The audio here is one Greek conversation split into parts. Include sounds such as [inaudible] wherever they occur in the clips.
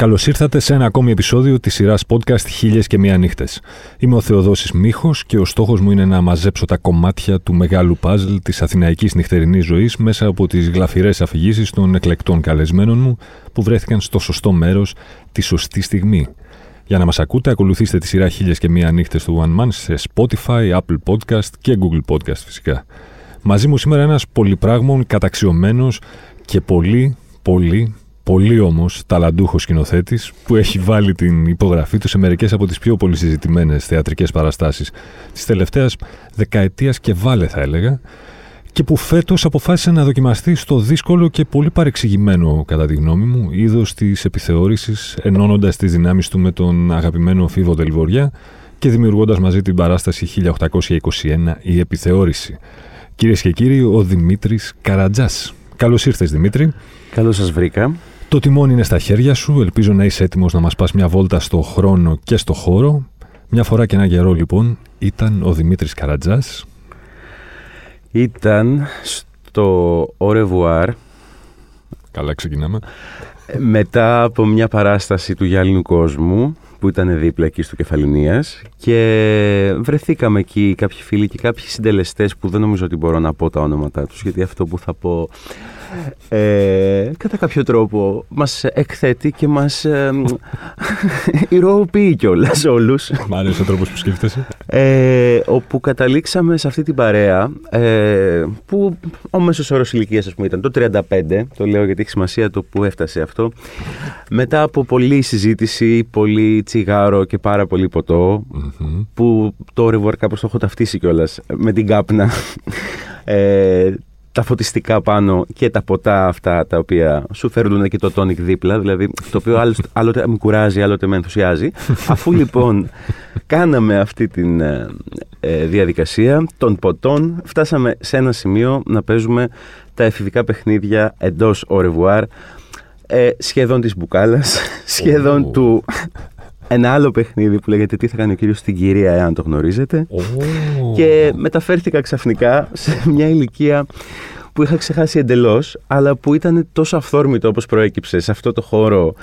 Καλώς ήρθατε σε ένα ακόμη επεισόδιο της σειράς podcast Χίλιες και Μία Νύχτες. Είμαι ο Θεοδόσης Μίχος και ο στόχος μου είναι να μαζέψω τα κομμάτια του μεγάλου παζλ της αθηναϊκής νυχτερινής ζωής μέσα από τις γλαφυρές αφηγήσεις των εκλεκτών καλεσμένων μου που βρέθηκαν στο σωστό μέρος τη σωστή στιγμή. Για να μας ακούτε, ακολουθήστε τη σειρά Χίλιες και Μία Νύχτες του One Man σε Spotify, Apple Podcast και Google Podcast φυσικά. Μαζί μου σήμερα ένας πολυπράγμων, καταξιωμένος και πολύ, πολύ, πολύ όμως ταλαντούχος σκηνοθέτης που έχει βάλει την υπογραφή του σε μερικές από τις πιο πολύ συζητημένες θεατρικές παραστάσεις της τελευταίας δεκαετίας και βάλε, θα έλεγα, και που φέτος αποφάσισε να δοκιμαστεί στο δύσκολο και πολύ παρεξηγημένο, κατά τη γνώμη μου, είδος της επιθεώρησης, ενώνοντας τις δυνάμεις του με τον αγαπημένο Φίβο Δελβοριά και δημιουργώντας μαζί την παράσταση 1821 Η Επιθεώρηση. Κυρίες και κύριοι, ο Δημήτρης Καρατζάς. Καλώς ήρθες, Δημήτρη. Καλώς σας βρήκα. Το τιμόνι είναι στα χέρια σου. Ελπίζω να είσαι έτοιμος να μας πας μια βόλτα στο χρόνο και στο χώρο. Μια φορά και ένα καιρό, λοιπόν, ήταν ο Δημήτρης Καρατζάς. Ήταν στο Au revoir. Καλά, ξεκινάμε. Μετά από μια παράσταση του Γυάλινου Κόσμου που ήταν δίπλα εκεί στο Κεφαλινίας και βρεθήκαμε εκεί κάποιοι φίλοι και κάποιοι συντελεστές που δεν νομίζω ότι μπορώ να πω τα όνοματά τους γιατί αυτό που θα πω ε, κατά κάποιο τρόπο μας εκθέτει και μας ε, [laughs] ηρωοποιεί κιόλας όλους. Μ' άρεσε ο τρόπος που σκέφτεσαι. Ε, όπου καταλήξαμε σε αυτή την παρέα ε, που ο μέσος όρος ηλικίας ας πούμε ήταν το 35, το λέω γιατί έχει σημασία το που έφτασε αυτό. Μετά από πολλή συζήτηση, πολύ τσιγάρο και πάρα πολύ που το ρεβουάρ κάπως το έχω ταυτίσει κιόλας με την κάπνα. Ε, τα φωτιστικά πάνω και τα ποτά αυτά τα οποία σου φέρνουν και το τόνικ δίπλα, δηλαδή το οποίο άλλοτε με κουράζει, άλλοτε με ενθουσιάζει. Αφού λοιπόν κάναμε αυτή τη ε, ε, διαδικασία των ποτών, φτάσαμε σε ένα σημείο να παίζουμε τα εφηβικά παιχνίδια εντός au revoir, ε, σχεδόν της μπουκάλας, σχεδόν του ένα άλλο παιχνίδι που λέγεται Τι θα κάνει ο κύριος στην κυρία, εάν το γνωρίζετε. Και μεταφέρθηκα ξαφνικά σε μια ηλικία που είχα ξεχάσει εντελώς, αλλά που ήταν τόσο αυθόρμητο όπως προέκυψε σε αυτό το χώρο.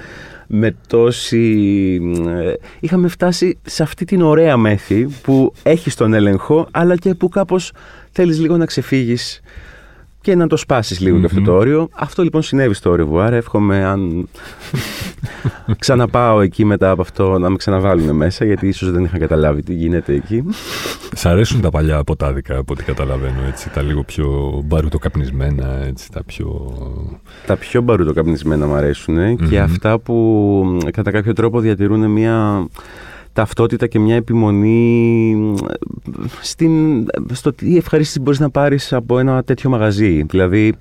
Με τόση. Ε, είχαμε φτάσει σε αυτή την ωραία μέθη που έχει τον έλεγχο, αλλά και που κάπως θέλεις λίγο να ξεφύγεις και να το σπάσεις λίγο mm-hmm. και αυτό το όριο. Αυτό λοιπόν συνέβη στο Revoir. Εύχομαι αν [laughs] ξαναπάω εκεί μετά από αυτό να με ξαναβάλουν μέσα, γιατί ίσως δεν είχα καταλάβει τι γίνεται εκεί. Σ' αρέσουν τα παλιά ποτάδικα από ό,τι καταλαβαίνω, έτσι, τα λίγο πιο μπαρουτοκαπνισμένα, έτσι, τα πιο... Τα πιο μπαρουτοκαπνισμένα μου αρέσουν και αυτά που κατά κάποιο τρόπο διατηρούν μια ταυτότητα και μια επιμονή στην, στο τι ευχαρίστηση μπορείς να πάρεις από ένα τέτοιο μαγαζί. Δηλαδή,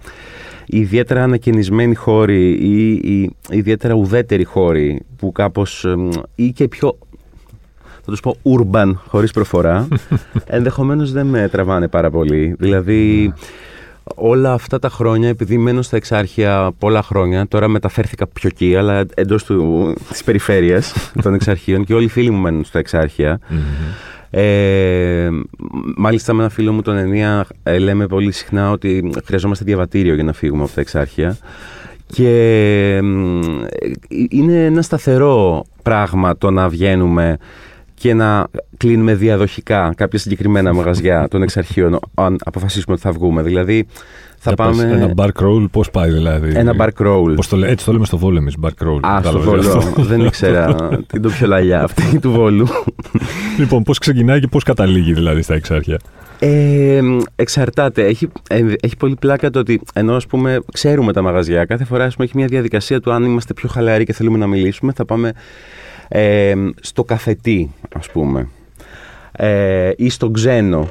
οι ιδιαίτερα ανακαινισμένοι χώροι ή οι ιδιαίτερα ουδέτεροι χώροι που κάπως ή και πιο θα τους πω urban χωρίς προφορά [laughs] ενδεχομένως δεν με τραβάνε πάρα πολύ. Δηλαδή όλα αυτά τα χρόνια, επειδή μένω στα εξάρχεια πολλά χρόνια, τώρα μεταφέρθηκα πιο εκεί, αλλά εντός του, της περιφέρειας [laughs] των εξαρχείων και όλοι οι φίλοι μου μένουν στα εξάρχεια. Ε, μάλιστα με ένα φίλο μου τον Ενία ε, λέμε πολύ συχνά ότι χρειαζόμαστε διαβατήριο για να φύγουμε από τα εξάρχεια και ε, είναι ένα σταθερό πράγμα το να βγαίνουμε και να κλείνουμε διαδοχικά κάποια συγκεκριμένα μαγαζιά των εξαρχείων αν αποφασίσουμε ότι θα βγούμε. Δηλαδή θα πάμε... Ένα bar crawl, πώς πάει δηλαδή; Ένα bar crawl. Πώς το, έτσι το λέμε στο βόλο εμεί, bar crawl. Α, στο βόλο. Δεν ήξερα [laughs] την το πιο λαλιά αυτή του βόλου. λοιπόν, πώς ξεκινάει και πώς καταλήγει δηλαδή στα εξάρχεια; Ε, εξαρτάται. Έχει, ε, έχει πολύ πλάκα το ότι ενώ ας πούμε ξέρουμε τα μαγαζιά, κάθε φορά ας πούμε, έχει μια διαδικασία του αν είμαστε πιο χαλαροί και θέλουμε να μιλήσουμε, θα πάμε ε, στο καφετή ας πούμε ε, ή στο ξένο.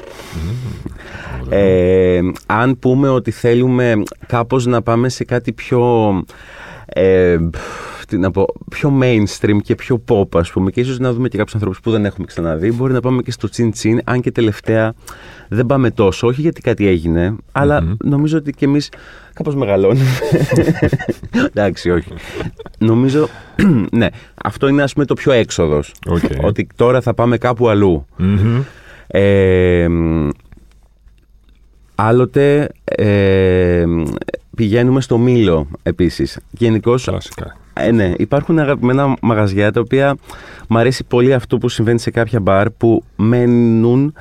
Ε, αν πούμε ότι θέλουμε κάπως να πάμε σε κάτι πιο... Ε, τι να πω, πιο mainstream και πιο pop, ας πούμε, και ίσως να δούμε και κάποιους ανθρώπους που δεν έχουμε ξαναδεί. Μπορεί να πάμε και στο τσιν τσιν, αν και τελευταία δεν πάμε τόσο, όχι γιατί κάτι έγινε, αλλά νομίζω ότι και εμείς κάπως μεγαλώνουμε. [laughs] Εντάξει, όχι. νομίζω, [clears throat] ναι, αυτό είναι ας πούμε το πιο έξοδος. Ότι τώρα θα πάμε κάπου Ε, άλλοτε ε, πηγαίνουμε στο Μήλο επίσης. Γενικώς Ε, ναι, υπάρχουν αγαπημένα μαγαζιά τα οποία μου αρέσει πολύ αυτό που συμβαίνει σε κάποια μπαρ που μένουν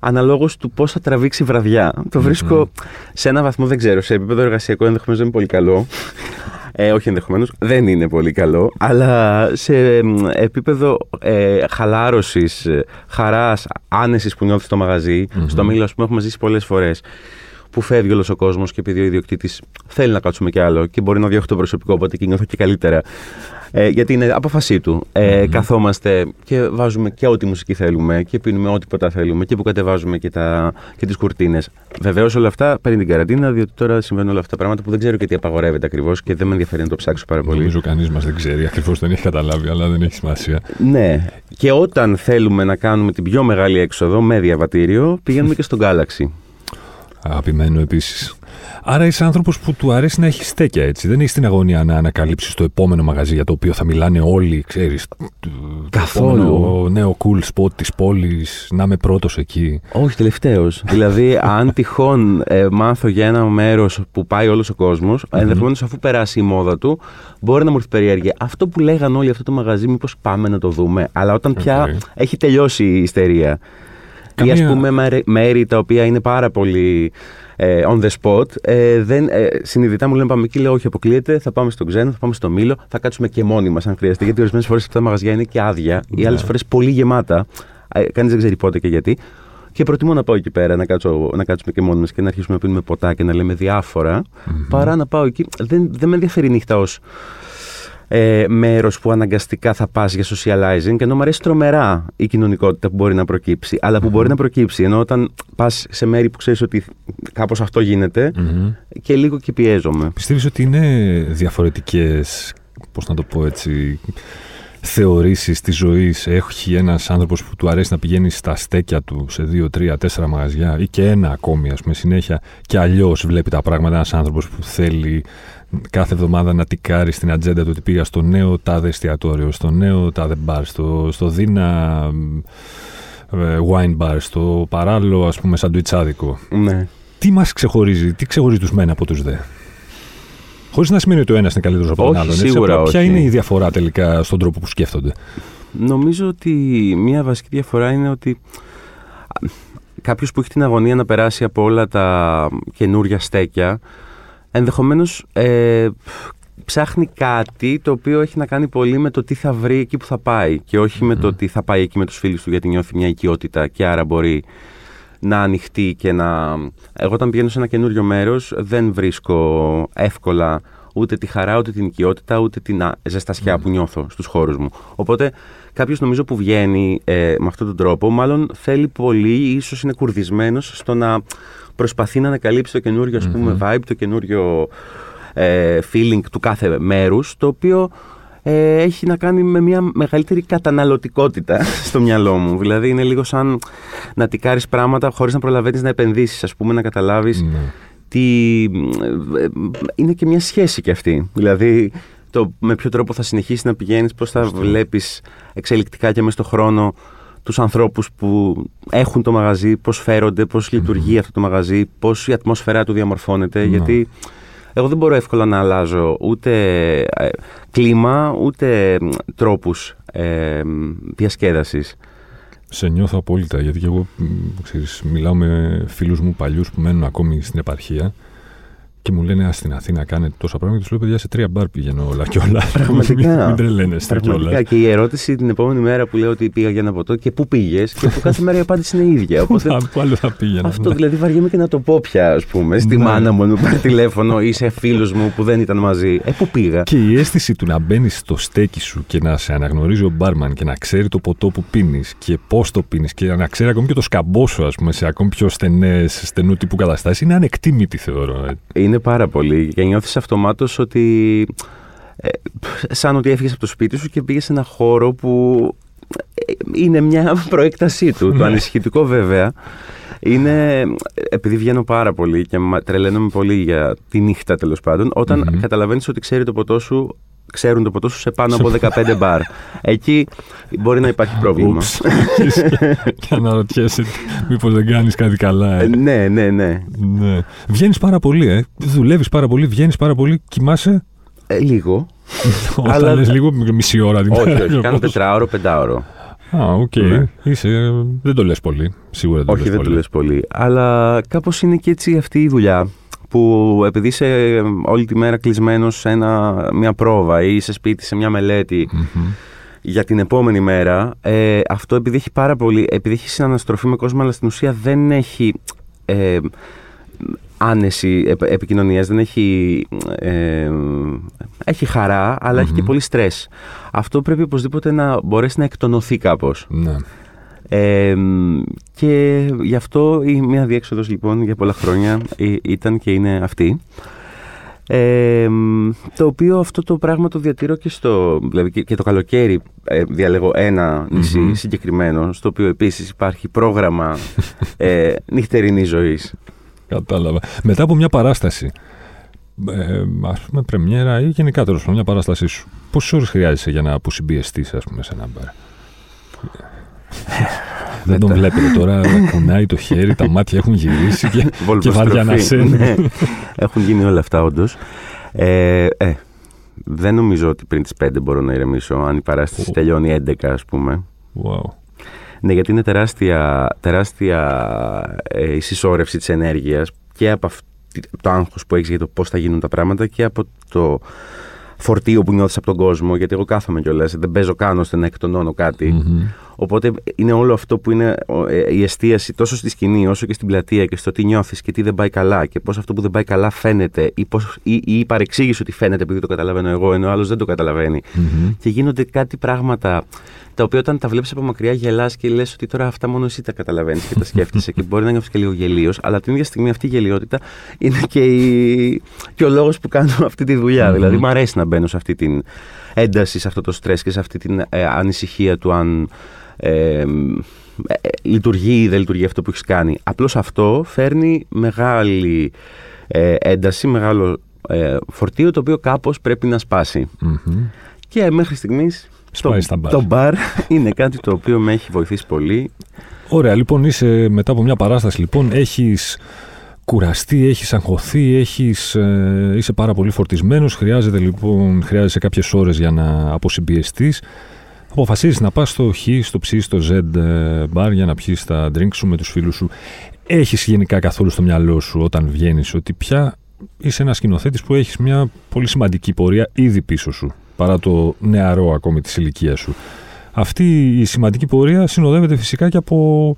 αναλόγως του πώς θα τραβήξει η βραδιά. Το βρισκω σε ένα βαθμό, δεν ξέρω, σε επίπεδο εργασιακό ενδεχομένως δεν είναι πολύ καλό. Ε, όχι ενδεχομένως, δεν είναι πολύ καλό. Αλλά σε επίπεδο ε, χαλάρωσης, χαράς, άνεσης που νιώθεις στο μαγαζι στο μήλο, ας πούμε, έχουμε ζήσει πολλές φορές που φεύγει όλος ο κόσμος και επειδή ο ιδιοκτήτης θέλει να κάτσουμε κι άλλο και μπορεί να διώχνει το προσωπικό, οπότε και νιώθω και καλύτερα. Ε, γιατί είναι αποφασή του. Ε, Καθόμαστε και βάζουμε και ό,τι μουσική θέλουμε και πίνουμε ό,τι ποτά θέλουμε και που κατεβάζουμε και, τα, και τις κουρτίνες. Βεβαίως όλα αυτά παίρνει την καραντίνα, διότι τώρα συμβαίνουν όλα αυτά τα πράγματα που δεν ξέρω και τι απαγορεύεται ακριβώς και δεν με ενδιαφέρει να το ψάξω πάρα πολύ. Νομίζω κανείς μας δεν ξέρει, ακριβώς δεν έχει καταλάβει, αλλά δεν έχει σημασία. Ναι. Και όταν θέλουμε να κάνουμε την πιο μεγάλη έξοδο με διαβατήριο, πηγαίνουμε και στον Galaxy. Αγαπημένο επίσης. Άρα είσαι άνθρωπος που του αρέσει να έχεις στέκια έτσι. Δεν έχεις την αγωνία να ανακαλύψεις το επόμενο μαγαζί για το οποίο θα μιλάνε όλοι, ξέρεις. Καθόλου. Το νέο cool spot της πόλης, να είμαι πρώτος εκεί. Όχι, τελευταίος. [laughs] δηλαδή, αν τυχόν ε, μάθω για ένα μέρος που πάει όλος ο κόσμος, mm-hmm. ενδεχομένως αφού περάσει η μόδα του, μπορεί να μου έρθει περιέργεια. Αυτό που λέγαν όλοι αυτό το μαγαζί, μήπως πάμε να το δούμε. Αλλά όταν πια έχει τελειώσει η ιστερία. Καμία... Ή ας πούμε μέρη τα οποία είναι πάρα πολύ ε, on the spot. Ε, δεν, ε, συνειδητά μου λένε πάμε εκεί, λέω όχι, αποκλείεται. Θα πάμε στον Ξένο, θα πάμε στο Μήλο, θα κάτσουμε και μόνοι μας αν χρειαστεί. Γιατί ορισμένες φορές αυτά τα μαγαζιά είναι και άδεια, yeah. ή άλλες ναι. φορές πολύ γεμάτα. Ε, Κανείς δεν ξέρει πότε και γιατί. Και προτιμώ να πάω εκεί πέρα, να, κάτσω, να κάτσουμε και μόνοι μας και να αρχίσουμε να πίνουμε ποτά και να λέμε διάφορα, mm-hmm. παρά να πάω εκεί. Δεν, δεν με ενδιαφέρει η νύχτα ως ε, μέρος που αναγκαστικά θα πας για socializing, ενώ μου αρέσει τρομερά η κοινωνικότητα που μπορεί να προκύψει, αλλά που μπορεί να προκύψει. Ενώ όταν πας σε μέρη που ξέρεις ότι κάπως αυτό και λίγο και πιέζομαι. Πιστεύεις ότι είναι διαφορετικές, πώς να το πω έτσι, θεωρήσεις της ζωής; Έχει ένας άνθρωπος που του αρέσει να πηγαίνει στα στέκια του σε δύο, τρία, τέσσερα μαγαζιά ή και ένα ακόμη ας πούμε συνέχεια και αλλιώς βλέπει τα πράγματα ένας άνθρωπος που θέλει κάθε εβδομάδα να τικάρει στην ατζέντα του ότι πήγα στο νέο τάδε εστιατόριο, στο νέο τάδε μπαρ, στο, στο δίνα ε, wine bar, στο παράλληλο ας πούμε σαντουιτσάδικο. Ναι. Τι μας ξεχωρίζει, τι ξεχωρίζει τους μένα από τους δε; Χωρίς να σημαίνει ότι ο ένας είναι καλύτερος από τον άλλον. Σίγουρα Ποια είναι η διαφορά τελικά στον τρόπο που σκέφτονται; Νομίζω ότι μία βασική διαφορά είναι ότι κάποιος που έχει την αγωνία να περάσει από όλα τα καινούργια στέκια ενδεχομένως ε, ψάχνει κάτι το οποίο έχει να κάνει πολύ με το τι θα βρει εκεί που θα πάει και όχι με το τι θα πάει εκεί με τους φίλους του γιατί νιώθει μια οικειότητα και άρα μπορεί να ανοιχτεί και να... Εγώ όταν πηγαίνω σε ένα καινούριο μέρος δεν βρίσκω εύκολα ούτε τη χαρά, ούτε την οικειότητα, ούτε την ζεστασιά που νιώθω στους χώρους μου. Οπότε κάποιος νομίζω που βγαίνει ε, με αυτόν τον τρόπο μάλλον θέλει πολύ, ίσως είναι κουρδισμένος στο να προσπαθεί να ανακαλύψει το καινούριο ας πούμε, vibe, το καινούριο ε, feeling του κάθε μέρους, το οποίο ε, έχει να κάνει με μια μεγαλύτερη καταναλωτικότητα [laughs] στο μυαλό μου. Δηλαδή είναι λίγο σαν να τικάρεις πράγματα χωρίς να προλαβαίνεις να επενδύσεις, ας πούμε, να καταλάβεις ναι. Τι... Ε, είναι και μια σχέση κι αυτή. Δηλαδή το με ποιο τρόπο θα συνεχίσει να πηγαίνεις, πώς θα βλέπεις εξελικτικά και μέσα στον χρόνο τους ανθρώπους που έχουν το μαγαζί, πώς φέρονται, πώς λειτουργεί αυτό το μαγαζί, πώς η ατμόσφαιρά του διαμορφώνεται, γιατί εγώ δεν μπορώ εύκολα να αλλάζω ούτε ε, κλίμα, ούτε τρόπους ε, διασκέδασης. Σε νιώθω απόλυτα, γιατί και εγώ ξέρεις, μιλάω με φίλους μου παλιούς που μένουν ακόμη στην επαρχία και μου λένε, Α στην Αθήνα κάνετε τόσα πράγματα. Και τους λέω, παιδιά, σε τρία μπαρ πηγαίνω όλα και όλα. Πραγματικά. Μην τρελαίνεστε κιόλας. Και η ερώτηση την επόμενη μέρα που λέω ότι πήγα για ένα ποτό και πού πήγες, και που κάθε μέρα η απάντηση είναι η ίδια. Οπότε, πού άλλο θα πήγαινα. Αυτό ναι. δηλαδή βαριέμαι και να το πω πια, ας πούμε. Στη ναι. μάνα μου, να πάρει τηλέφωνο ή σε φίλους μου που δεν ήταν μαζί. Ε, πού πήγα; Και η αίσθηση του να μπαίνεις στο στέκι σου και να σε αναγνωρίζει ο μπάρμαν και να ξέρει το ποτό που πίνεις και πώς το πίνεις και να ξέρει ακόμη και το σκαμπό σου, ας πούμε, σε ακόμη πιο στενές, στενού τύπου καταστάσεις είναι ανεκτήμητη, θεωρώ. Ε. Είναι πάρα πολύ και νιώθεις αυτομάτως ότι ε, σαν ότι έφυγες από το σπίτι σου και πήγες σε ένα χώρο που ε, είναι μια [laughs] προέκτασή του. το ναι. ανησυχητικό βέβαια είναι, επειδή βγαίνω πάρα πολύ και τρελαίνομαι πολύ για τη νύχτα τέλος πάντων, όταν mm-hmm. καταλαβαίνεις ότι ξέρει το ποτό σου ξέρουν το ποτό σου σε πάνω από 15 μπαρ. Εκεί μπορεί να υπάρχει πρόβλημα. [laughs] και αναρωτιέσαι μήπως δεν κάνεις κάτι καλά. Ε; ναι, ναι, ναι. ναι. Βγαίνεις πάρα πολύ, ε. Δουλεύεις πάρα πολύ, βγαίνεις πάρα πολύ, κοιμάσαι; Ε, λίγο. [laughs] Όταν Αλλά- λες λίγο μισή ώρα. την όχι, πέρα, [laughs] όχι. Κάνω πώς. τετράωρο, πεντάωρο. Α, οκ. Ναι. Είσαι, δεν το λες πολύ. Σίγουρα δεν το Όχι, λες δεν πολύ. το λες πολύ. Αλλά κάπως είναι και έτσι αυτή η δουλειά που επειδή είσαι όλη τη μέρα κλεισμένος σε ένα, μια πρόβα ή είσαι σπίτι σε μια μελέτη Μμμ. για την επόμενη μέρα, ε, αυτό επειδή έχει πάρα πολύ, επειδή έχει συναναστροφή με κόσμο, αλλά στην ουσία δεν έχει ε, άνεση επ, επικοινωνίας, δεν έχει, ε, έχει χαρά, αλλά έχει και Μμμ. πολύ στρες. Αυτό πρέπει οπωσδήποτε να μπορέσει να εκτονωθεί κάπως. Ναι. Ε, και γι' αυτό η μία διέξοδος λοιπόν για πολλά χρόνια ε, ήταν και είναι αυτή. Ε, το οποίο αυτό το πράγμα το διατηρώ και στο δηλαδή και, και το καλοκαίρι ε, διαλέγω ένα νησί Μμμ. συγκεκριμένο στο οποίο επίσης υπάρχει πρόγραμμα ε, [laughs] νυχτερινής ζωής Κατάλαβα. Μετά από μια παράσταση, ε, ας πούμε πρεμιέρα ή γενικά τέλος πάντων μια παράστασή σου, πόσες ώρες χρειάζεσαι για να αποσυμπιεστείς ας πούμε σε ένα μπαρ; Δεν τον Μετά. βλέπετε τώρα, κουνάει το χέρι, τα μάτια έχουν γυρίσει και, και Βολβοστροφή. βαριά να σε. Ναι. Έχουν γίνει όλα αυτά όντως. Ε, ε, δεν νομίζω ότι πριν τις 5 μπορώ να ηρεμήσω αν η παράσταση Ω. τελειώνει 11 ας πούμε. Wow. Ναι, γιατί είναι τεράστια, τεράστια ε, η συσσόρευση της ενέργειας και από αυτή, το άγχος που έχεις για το πώς θα γίνουν τα πράγματα και από το φορτίο που νιώθεις από τον κόσμο, γιατί εγώ κάθομαι κιόλας, δεν παίζω καν ώστε να εκτονώνω κάτι. Μμμ. Οπότε είναι όλο αυτό που είναι ο, ε, η εστίαση τόσο στη σκηνή όσο και στην πλατεία και στο τι νιώθεις και τι δεν πάει καλά και πώς αυτό που δεν πάει καλά φαίνεται ή, πώς, ή, ή η παρεξήγηση ότι φαίνεται επειδή το καταλαβαίνω εγώ ενώ ο άλλος δεν το καταλαβαίνει. Μμμ. Και γίνονται κάτι πράγματα τα οποία όταν τα βλέπεις από μακριά γελάς και λες ότι τώρα αυτά μόνο εσύ τα καταλαβαίνεις και τα σκέφτεσαι και μπορεί να νιώθεις και λίγο γελίος, αλλά την ίδια στιγμή αυτή η γελιότητα είναι και, η... και ο λόγος που κάνω αυτή τη δουλειά. Μμμ. Δηλαδή, μου αρέσει να μπαίνω σε αυτή την ένταση, σε αυτό το στρες και σε αυτή την ε, ανησυχία του αν. Ε, ε, ε, λειτουργεί ή δεν λειτουργεί αυτό που έχεις κάνει. Απλώς αυτό φέρνει μεγάλη ε, ένταση, μεγάλο ε, φορτίο το οποίο κάπως πρέπει να σπάσει. Μμμ. Και μέχρι στιγμής Σπάει στα μπαρ. το μπαρ είναι κάτι το οποίο με έχει βοηθήσει πολύ. Ωραία, λοιπόν, είσαι μετά από μια παράσταση, λοιπόν, έχεις κουραστεί, έχεις αγχωθεί, έχεις, ε, είσαι πάρα πολύ φορτισμένος, χρειάζεται λοιπόν, χρειάζεσαι κάποιες ώρες για να αποσυμπιεστείς. Αποφασίζεις να πας στο Χ, στο Ψ, στο Z ε, bar για να πιείς τα drink σου με τους φίλους σου. Έχεις γενικά καθόλου στο μυαλό σου όταν βγαίνεις ότι πια είσαι ένας σκηνοθέτης που έχεις μια πολύ σημαντική πορεία ήδη πίσω σου, παρά το νεαρό ακόμη της ηλικίας σου. Αυτή η σημαντική πορεία συνοδεύεται φυσικά και από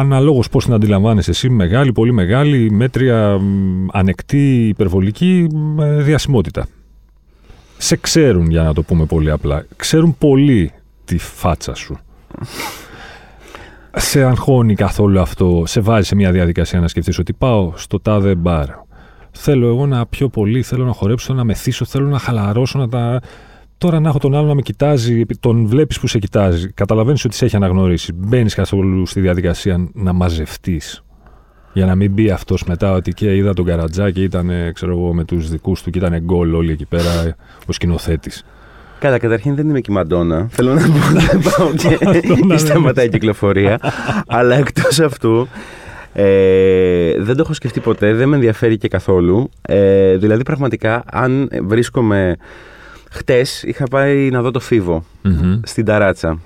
αναλόγως πώς την αντιλαμβάνεσαι εσύ, μεγάλη, πολύ μεγάλη, μέτρια, μ, ανεκτή, υπερβολική μ, ε, διασημότητα. Σε ξέρουν, για να το πούμε πολύ απλά. Ξέρουν πολύ τη φάτσα σου. [laughs] σε αγχώνει καθόλου αυτό, σε βάζει σε μια διαδικασία να σκεφτείς ότι πάω στο τάδε μπαρ. Θέλω εγώ να πιω πολύ, θέλω να χορέψω, να μεθύσω, θέλω να χαλαρώσω, να τα... Τώρα να έχω τον άλλο να με κοιτάζει, επί- τον βλέπεις που σε κοιτάζει, καταλαβαίνεις ότι σε έχει αναγνωρίσει. Μπαίνεις καθόλου στη διαδικασία να μαζευτείς. Για να μην μπει αυτός μετά ότι και είδα τον Καρατζά και ήταν ε, ξέρω εγώ, με τους δικούς του και ήταν γκολ όλοι εκεί πέρα ε, ο σκηνοθέτης. Καλά, καταρχήν δεν είμαι και η Μαντόνα. Θέλω να πω δεν πάω και [laughs] Μαντόνα, και σταματάει η κυκλοφορία. Αλλά εκτός αυτού. Ε, δεν το έχω σκεφτεί ποτέ, δεν με ενδιαφέρει και καθόλου. Ε, δηλαδή, πραγματικά, αν βρίσκομαι. Χτες είχα πάει να δω το Φίβο στην Ταράτσα.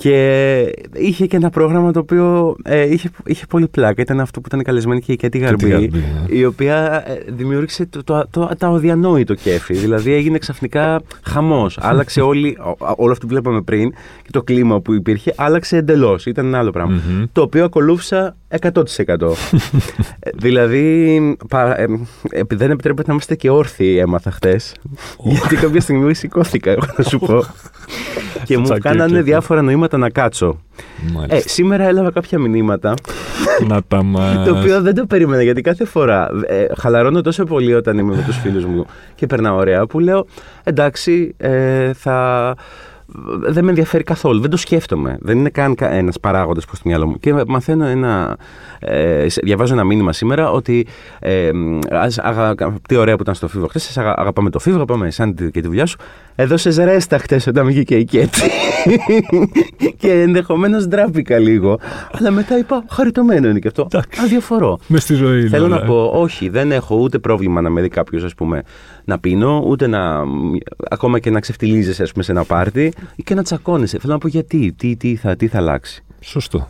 Και είχε και ένα πρόγραμμα το οποίο ε, είχε, είχε πολύ πλάκα. Ήταν αυτό που ήταν καλεσμένη και η Κέτη Γαρμπή, Γαρμπή, ναι. η οποία ε, δημιούργησε το, το, το, το αδιανόητο κέφι. δηλαδή έγινε ξαφνικά χαμός. Άλλαξε όλη, ό- όλο αυτό που βλέπαμε πριν και το κλίμα που υπήρχε, άλλαξε εντελώς. Ήταν ένα άλλο πράγμα. Μμμ. Το οποίο ακολούθησα 100%. Ε, [laughs] δηλαδή, πα, ε, ε, δεν επιτρέπεται να είμαστε και όρθιοι, έμαθα χτε. γιατί κάποια στιγμή σηκώθηκα, εγώ να σου πω. Και μου Τσακί, κάνανε και- διάφορα νοήματα να κάτσω. Μάλιστα. Ε, σήμερα έλαβα κάποια μηνύματα, να τα μα. [laughs] το οποίο δεν το περίμενα γιατί κάθε φορά ε, χαλαρώνω τόσο πολύ όταν είμαι με τους φίλους μου και περνάω ωραία που λέω εντάξει ε, θα... Δεν με ενδιαφέρει καθόλου, δεν το σκέφτομαι. Δεν είναι καν ένας παράγοντας προς το μυαλό μου. Και μαθαίνω ένα. Ε, διαβάζω ένα μήνυμα σήμερα ότι. Ε, ας, αγα, τι ωραία που ήταν στο Φίβο χθες. Αγα, αγαπάμε το Φίβο, αγαπάμε εσένα και τη δουλειά σου. Έδωσες ρέστα χτες όταν βγήκε η Κέτη. [laughs] και ενδεχομένως ντράπηκα λίγο. Αλλά μετά είπα, χαριτωμένο είναι και αυτό. Αδιαφορώ. Μες στη ζωή. Θέλω να πω, όχι, δεν έχω ούτε πρόβλημα να με δει κάποιος, ας πούμε, να πίνω, ούτε να. ακόμα και να ξεφτιλίζεσαι, ας πούμε, σε ένα πάρτι και να τσακώνεσαι. Θέλω να πω γιατί, τι, τι, θα, τι θα αλλάξει. Σωστό.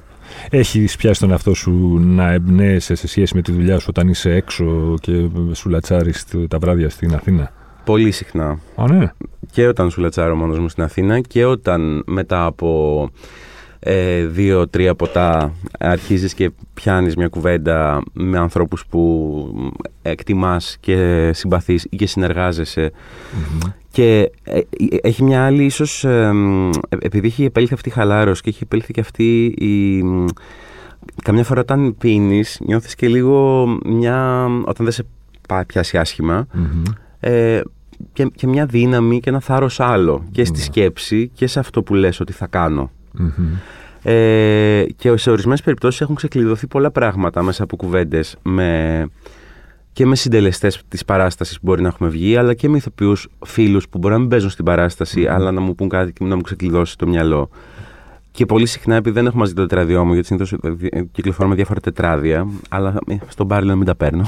Έχεις πιάσει τον εαυτό σου να εμπνέεσαι σε σχέση με τη δουλειά σου όταν είσαι έξω και σου λατσάρεις τα βράδια στην Αθήνα; Πολύ συχνά. Α, ναι. Και όταν σου λατσάρω μόνος μου στην Αθήνα και όταν μετά από ε, δύο-τρία ποτά αρχίζεις και πιάνεις μια κουβέντα με ανθρώπους που εκτιμάς και συμπαθείς ή και συνεργαζεσαι και ε, έχει μια άλλη ίσως ε, επειδή έχει επέλθει αυτή η χαλάρωση και έχει επέλθει και αυτή η καμιά φορά όταν πίνεις νιώθεις και λίγο μια όταν δεν σε πιάσει ε, και, και μια δύναμη και ένα θάρρος άλλο και στη σκέψη και σε αυτό που λες ότι θα κάνω. Ε, και σε ορισμένες περιπτώσεις έχουν ξεκλειδωθεί πολλά πράγματα μέσα από κουβέντες με, και με συντελεστές της παράστασης που μπορεί να έχουμε βγει, αλλά και με ηθοποιούς φίλους που μπορεί να μην παίζουν στην παρασταση αλλά να μου πούν κάτι και να μου ξεκλειδώσει το μυαλό. Και πολύ συχνά, επειδή δεν έχω μαζί το τετράδιό μου, γιατί συνήθως κυκλοφορώ με διάφορα τετράδια, αλλά ε, στον μπαρ να μην τα παίρνω.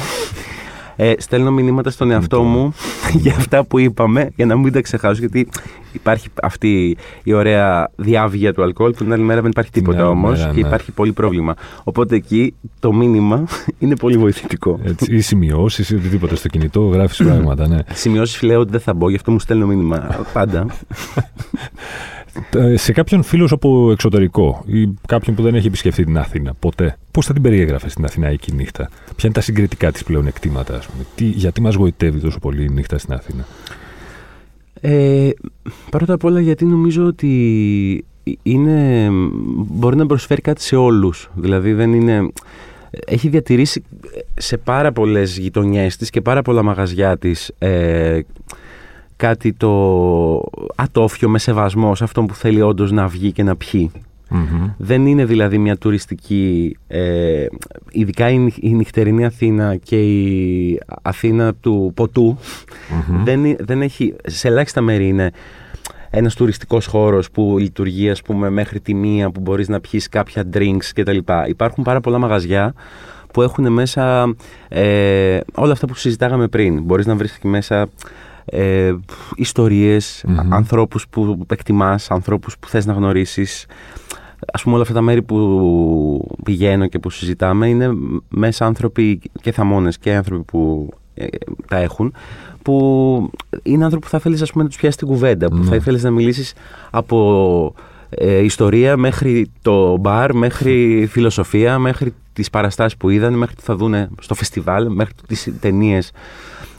Ε, στέλνω μηνύματα στον εαυτό μου [laughs] για αυτά που είπαμε, για να μην τα ξεχάσω, γιατί υπάρχει αυτή η ωραία διάβγεια του αλκοόλ, που την άλλη μέρα δεν υπάρχει τίποτα όμως και ναι. υπάρχει πολύ πρόβλημα. Οπότε εκεί το μήνυμα [laughs] είναι πολύ βοηθητικό. Έτσι, ή σημειώσεις ή οτιδήποτε στο κινητό, γράφεις πράγματα. Ναι. Σημειώσεις λέω ότι δεν θα μπω, γι' αυτό μου στέλνω μήνυμα πάντα. [laughs] Ε, σε κάποιον φίλο από εξωτερικό ή κάποιον που δεν έχει επισκεφτεί την Αθήνα ποτέ, πώς θα την περιέγραφες στην Αθηναϊκή νύχτα, Ποια είναι τα συγκριτικά της πλέον εκτήματα, ας πούμε, Τι, γιατί μας γοητεύει τόσο πολύ η νύχτα στην Αθήνα; Ε, πρώτα απ' όλα γιατί νομίζω ότι είναι, μπορεί να προσφέρει κάτι σε όλους. Δηλαδή δεν είναι... Έχει διατηρήσει σε πάρα πολλές γειτονιές της και πάρα πολλά μαγαζιά της ε, κάτι το ατόφιο με σεβασμό σε αυτόν που θέλει όντως να βγει και να πιει. Δεν είναι δηλαδή μια τουριστική, ε, ειδικά η, η νυχτερινή Αθήνα και η Αθήνα του ποτου δεν, δεν έχει, σε ελάχιστα μέρη είναι ένας τουριστικός χώρος που λειτουργεί ας πούμε μέχρι τη μία που μπορείς να πιεις κάποια drinks κτλ. Υπάρχουν πάρα πολλά μαγαζιά που έχουν μέσα ε, όλα αυτά που συζητάγαμε πριν. Μπορείς να βρεις εκεί μέσα ε, ιστορίες, ανθρώπους που εκτιμάς, ανθρώπους που θες να γνωρίσεις. Ας πούμε όλα αυτά τα μέρη που πηγαίνω και που συζητάμε είναι μέσα άνθρωποι και θαμώνες και άνθρωποι που ε, τα έχουν που είναι άνθρωποι που θα θέλεις ας πούμε, να τους πιάσεις την κουβέντα, που θα ήθελες να μιλήσεις από ε, ιστορία μέχρι το μπαρ, μέχρι φιλοσοφία, μέχρι τις παραστάσεις που είδαν, μέχρι τι θα δουν στο φεστιβάλ, μέχρι τις ταινίες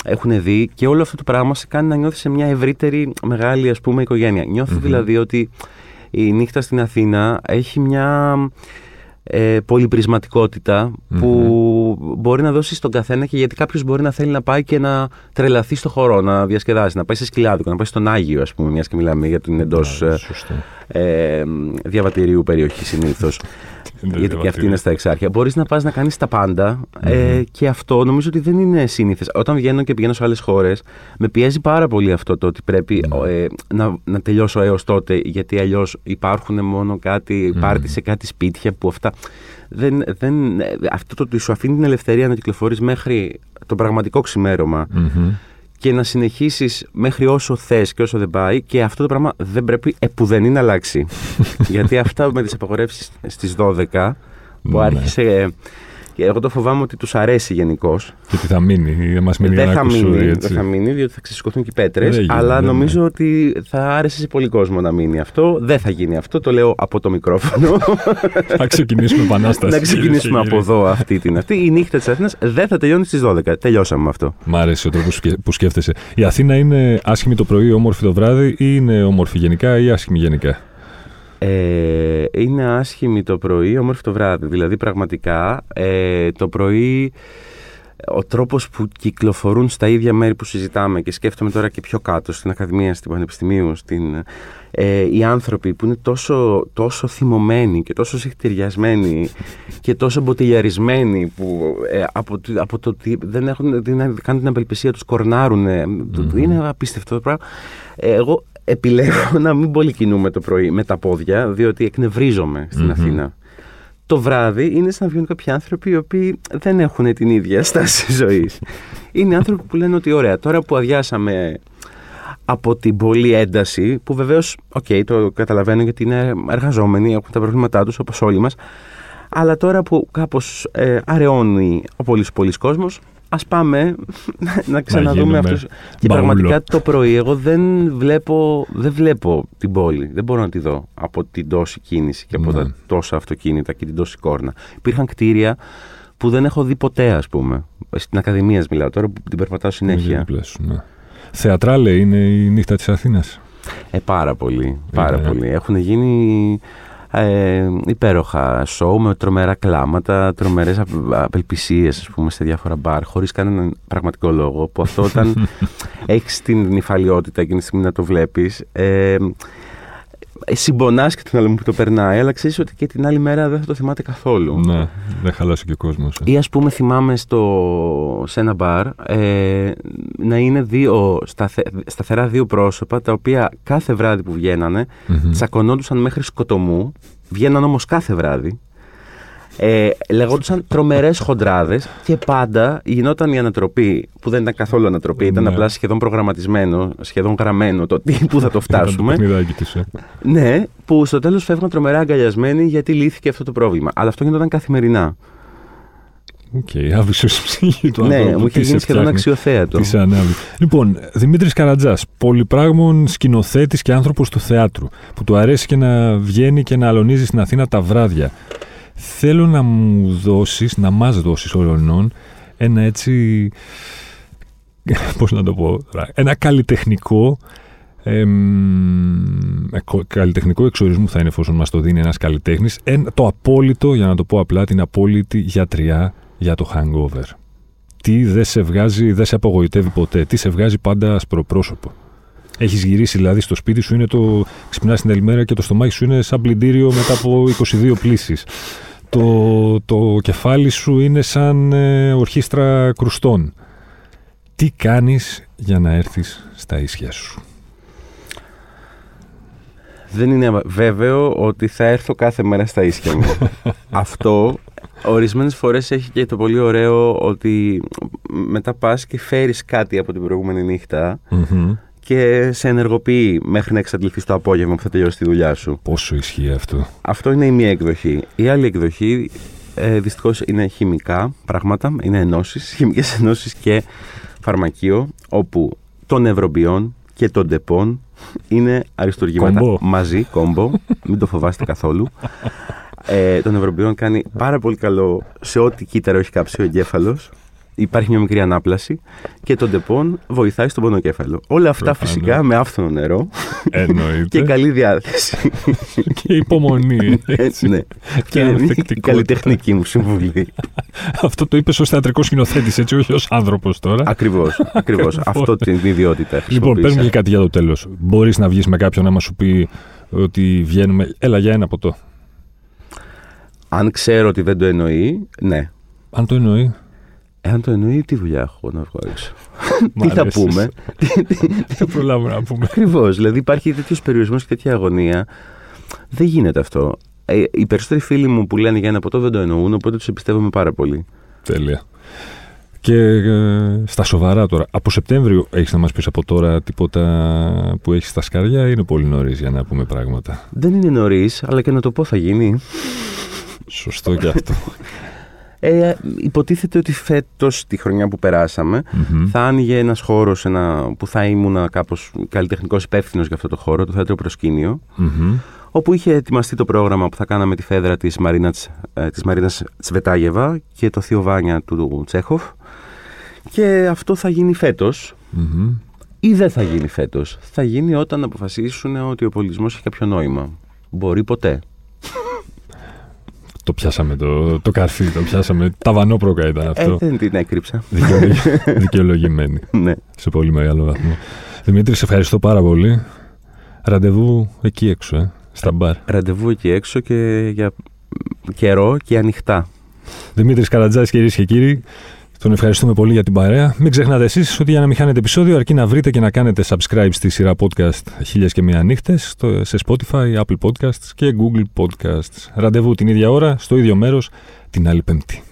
έχουν δει και όλο αυτό το πράγμα σε κάνει να νιώθεις σε μια ευρύτερη μεγάλη ας πούμε οικογένεια. δηλαδή ότι η νύχτα στην Αθήνα έχει μια ε, πολυπρισματικοτητα που μπορεί να δώσεις στον καθένα και γιατί κάποιος μπορεί να θέλει να πάει και να τρελαθεί στο χώρο, να διασκεδάσει, να πάει σε σκυλάδικο, να πάει στον Άγιο, ας πούμε, μιας και μιλάμε για την εντός ναι, ε, ε, διαβατηρίου περιοχής συνήθως. γιατί και αυτή είναι στα εξάρχεια. Μπορείς να πας να κάνεις τα παντα ε, και αυτό νομίζω ότι δεν είναι σύνηθες. Όταν βγαίνω και πηγαίνω σε άλλες χώρες, με πιέζει πάρα πολύ αυτό το ότι πρέπει ναι. ε, να, να τελειώσω έως τότε, γιατί αλλιώς υπάρχουν μόνο κάτι, πάρτι σε κάτι σπίτια που αυτά. Δεν, δεν, αυτό το ότι σου αφήνει την ελευθερία να κυκλοφορείς μέχρι το πραγματικό και να συνεχίσεις μέχρι όσο θες και όσο δεν πάει. Και αυτό το πράγμα δεν πρέπει επουδενή να αλλάξει. [laughs] Γιατί αυτά με τις απαγορεύσεις στις 12 που ναι. άρχισε και εγώ το φοβάμαι ότι τους αρέσει γενικώς. Και ότι θα μείνει, δεν μας μείνει δεν θα μείνει, δεν θα μείνει, διότι θα ξεσηκωθούν και οι πέτρες. Αλλά ναι, νομίζω ναι. ότι θα άρεσε σε πολύ κόσμο να μείνει αυτό. Δεν θα γίνει αυτό, το λέω από το μικρόφωνο. [laughs] θα ξεκινήσουμε επανάσταση. να ξεκινήσουμε από εδώ αυτή την αυτή. Η νύχτα της Αθήνας δεν θα τελειώνει στις 12. Τελειώσαμε με αυτό. Μ' άρεσε ο τρόπος που σκέφτεσαι. Η Αθήνα είναι άσχημη το πρωί, όμορφη το βράδυ, ή είναι όμορφη γενικά ή άσχημη γενικά; Ε, είναι άσχημη το πρωί, όμορφη το βράδυ. Δηλαδή πραγματικά ε, το πρωί ο τρόπος που κυκλοφορούν στα ίδια μέρη που συζητάμε και σκέφτομαι τώρα και πιο κάτω στην Ακαδημία, στην Πανεπιστημίου, στην, ε, οι άνθρωποι που είναι τόσο, τόσο θυμωμένοι και τόσο συχτηριασμένοι και τόσο μποτιλιαρισμένοι που ε, από, από το ότι δεν έχουν δεν κάνουν την απελπισία τους, κορνάρουν. Είναι απίστευτο το πράγμα. Εγώ επιλέγω [laughs] να μην πολύ κινούμαι το πρωί με τα πόδια, διότι εκνευρίζομαι στην Αθήνα. Το βράδυ είναι σαν να βγαίνουν κάποιοι άνθρωποι οι οποίοι δεν έχουν την ίδια [laughs] στάση ζωής. είναι άνθρωποι που λένε ότι ωραία, τώρα που αδειάσαμε από την πολλή ένταση, που βεβαίως, οκ, το καταλαβαίνω γιατί είναι εργαζόμενοι, έχουν τα προβλήματά τους όπως όλοι μας. Αλλά τώρα που κάπως ε, αραιώνει ο πολύς πολλή κόσμος, ας πάμε [laughs] να ξαναδούμε αυτό. Και πραγματικά το πρωί εγώ δεν βλέπω, δεν βλέπω την πόλη. Δεν μπορώ να τη δω από την τόση κίνηση και από ναι. τα τόσα αυτοκίνητα και την τόση κόρνα. Υπήρχαν κτίρια που δεν έχω δει ποτέ, ας πούμε. Στην Ακαδημία μιλάω τώρα που την περπατάω συνέχεια. Ναι. Θεατράλε είναι η νύχτα της Αθήνας. Ε, πάρα πολύ, πάρα ε. πολύ. Έχουν γίνει ε, υπέροχα σοου με τρομερά κλάματα, τρομερές απελπισίες ας πούμε σε διάφορα μπαρ χωρίς κανέναν πραγματικό λόγο που αυτό όταν [laughs] έχεις την νυφαλιότητα εκείνη τη στιγμή να το βλέπεις ε, ε, συμπονάς και τον άλλο που το περνάει, αλλά ξέρεις ότι και την άλλη μέρα δεν θα το θυμάται καθόλου. Ναι, δεν χαλάσει και ο κόσμος. Ε. Ή ας πούμε, θυμάμαι στο, σε ένα μπαρ ε, να είναι δύο, σταθε, σταθερά δύο πρόσωπα τα οποία κάθε βράδυ που βγαίνανε mm-hmm. τσακωνόντουσαν μέχρι σκοτωμού. Βγαίναν όμως κάθε βράδυ ε, λεγόντουσαν τρομερές χοντράδες και πάντα γινόταν η ανατροπή, που δεν ήταν καθόλου ανατροπή, ήταν ναι. απλά σχεδόν προγραμματισμένο, σχεδόν γραμμένο το τι που θα το φτάσουμε. Ε. ναι, που στο τέλος φεύγαν τρομερά αγκαλιασμένοι γιατί λύθηκε αυτό το πρόβλημα. Αλλά αυτό γινόταν καθημερινά. Οκ, okay, άβυσσος η ψυχή του Ναι, μου είχε γίνει σχεδόν αξιοθέατο. Τι ανάβει. Λοιπόν, Δημήτρης Καραντζάς, πολυπράγμων σκηνοθέτης και άνθρωπος του θεάτρου, που του αρέσει και να βγαίνει και να αλωνίζει στην Αθήνα τα βράδια. Θέλω να μου δώσεις, να μας δώσεις όλων ένα έτσι, πώς να το πω, ένα καλλιτεχνικό εμ, καλλιτεχνικό εξορισμό θα είναι εφόσον μας το δίνει ένας καλλιτέχνης το απόλυτο, για να το πω απλά, την απόλυτη γιατριά για το hangover. Τι δεν σε βγάζει, δεν σε απογοητεύει ποτέ, τι σε βγάζει πάντα ασπροπρόσωπο. Έχεις γυρίσει δηλαδή στο σπίτι σου, είναι το. Ξυπνάς την άλλη και το στομάχι σου είναι σαν πλυντήριο μετά από 22 πλήσεις. Το, το κεφάλι σου είναι σαν ε, ορχήστρα κρουστών. Τι κάνεις για να έρθεις στα ίσια σου; Δεν είναι βέβαιο ότι θα έρθω κάθε μέρα στα ίσια μου. [laughs] Αυτό ορισμένες φορές έχει και το πολύ ωραίο ότι μετά πας και φέρεις κάτι από την προηγούμενη και σε ενεργοποιεί μέχρι να εξαντληθεί το απόγευμα που θα τελειώσει τη δουλειά σου. Πόσο ισχύει αυτό; Αυτό είναι η μία εκδοχή. Η άλλη εκδοχή ε, δυστυχώς είναι χημικά πράγματα, είναι ενώσεις, [laughs] χημικές ενώσεις και φαρμακείο, όπου των νευρομπιών και των τεπών είναι αριστουργήματα μαζί, κόμπο, μην το φοβάστε καθόλου. Ε, των νευρομπιών κάνει πάρα πολύ καλό σε ό,τι κύτταρο έχει κάψει ο εγκέφαλος υπάρχει μια μικρή ανάπλαση και το Depon βοηθάει στον πονοκέφαλο. Όλα αυτά φυσικά με άφθονο νερό Εννοείται. και καλή διάθεση. και υπομονή. Έτσι. ναι. και είναι η καλλιτεχνική μου συμβουλή. Αυτό το είπες ως θεατρικός σκηνοθέτης, έτσι, όχι ως άνθρωπος τώρα. Ακριβώς. Ακριβώς. Αυτό την ιδιότητα. Λοιπόν, παίρνουμε και κάτι για το τέλος. Μπορείς να βγεις με κάποιον να μας πει ότι βγαίνουμε. Έλα για ένα ποτό. Αν ξέρω ότι δεν το εννοεί, ναι. Αν το εννοεί. Εάν το εννοεί, τι δουλειά έχω να βγάλω έξω; τι θα πούμε; Δεν προλάβουμε να πούμε; Ακριβώς. Δηλαδή υπάρχει τέτοιος περιορισμός και τέτοια αγωνία. Δεν γίνεται αυτό. Ε, οι περισσότεροι φίλοι μου που λένε για ένα ποτό δεν το εννοούν, οπότε τους εμπιστεύομαι πάρα πολύ. Τέλεια. Και ε, στα σοβαρά τώρα, από Σεπτέμβριο έχεις να μας πεις από τώρα τίποτα που έχεις στα σκάρια ή είναι πολύ νωρίς για να πούμε πράγματα; Δεν είναι νωρίς, αλλά και να το πω θα γίνει. Σωστό και αυτό. Ε, υποτίθεται ότι φέτος, τη χρονιά που περασαμε θα άνοιγε ένας χώρος που θα ήμουν κάπως καλλιτεχνικός υπεύθυνος για αυτό το χώρο, το θέατρο προσκήνιο, όπου είχε ετοιμαστεί το πρόγραμμα που θα κάναμε τη φέδρα της Μαρίνας ε, της Μαρίνας Τσβετάγεβα και το Θείο Βάνια του Τσέχοφ. Και αυτό θα γίνει Ή δεν θα γίνει φέτος. Θα γίνει όταν αποφασίσουν ότι ο πολιτισμός έχει κάποιο νόημα. Μπορεί ποτέ. Το πιάσαμε το, το καρφί, το πιάσαμε. Τα βανόπροκα ήταν αυτό. Ε, δεν την έκρυψα. [laughs] Δικαιολογημένη. ναι. Σε πολύ μεγάλο βαθμό. Δημήτρη, σε ευχαριστώ πάρα πολύ. Ραντεβού εκεί έξω, ε, στα μπαρ. Ραντεβού εκεί έξω και για καιρό και ανοιχτά. Δημήτρης Καρατζάς, κυρίες και κύριοι, Τον ευχαριστούμε πολύ για την παρέα. Μην ξεχνάτε εσείς ότι για να μην χάνετε επεισόδιο, αρκεί να βρείτε και να κάνετε subscribe στη σειρά podcast Χίλιες και Μία Νύχτες σε Spotify, Apple Podcasts και Google Podcasts. Ραντεβού την ίδια ώρα, στο ίδιο μέρος, την άλλη Πέμπτη.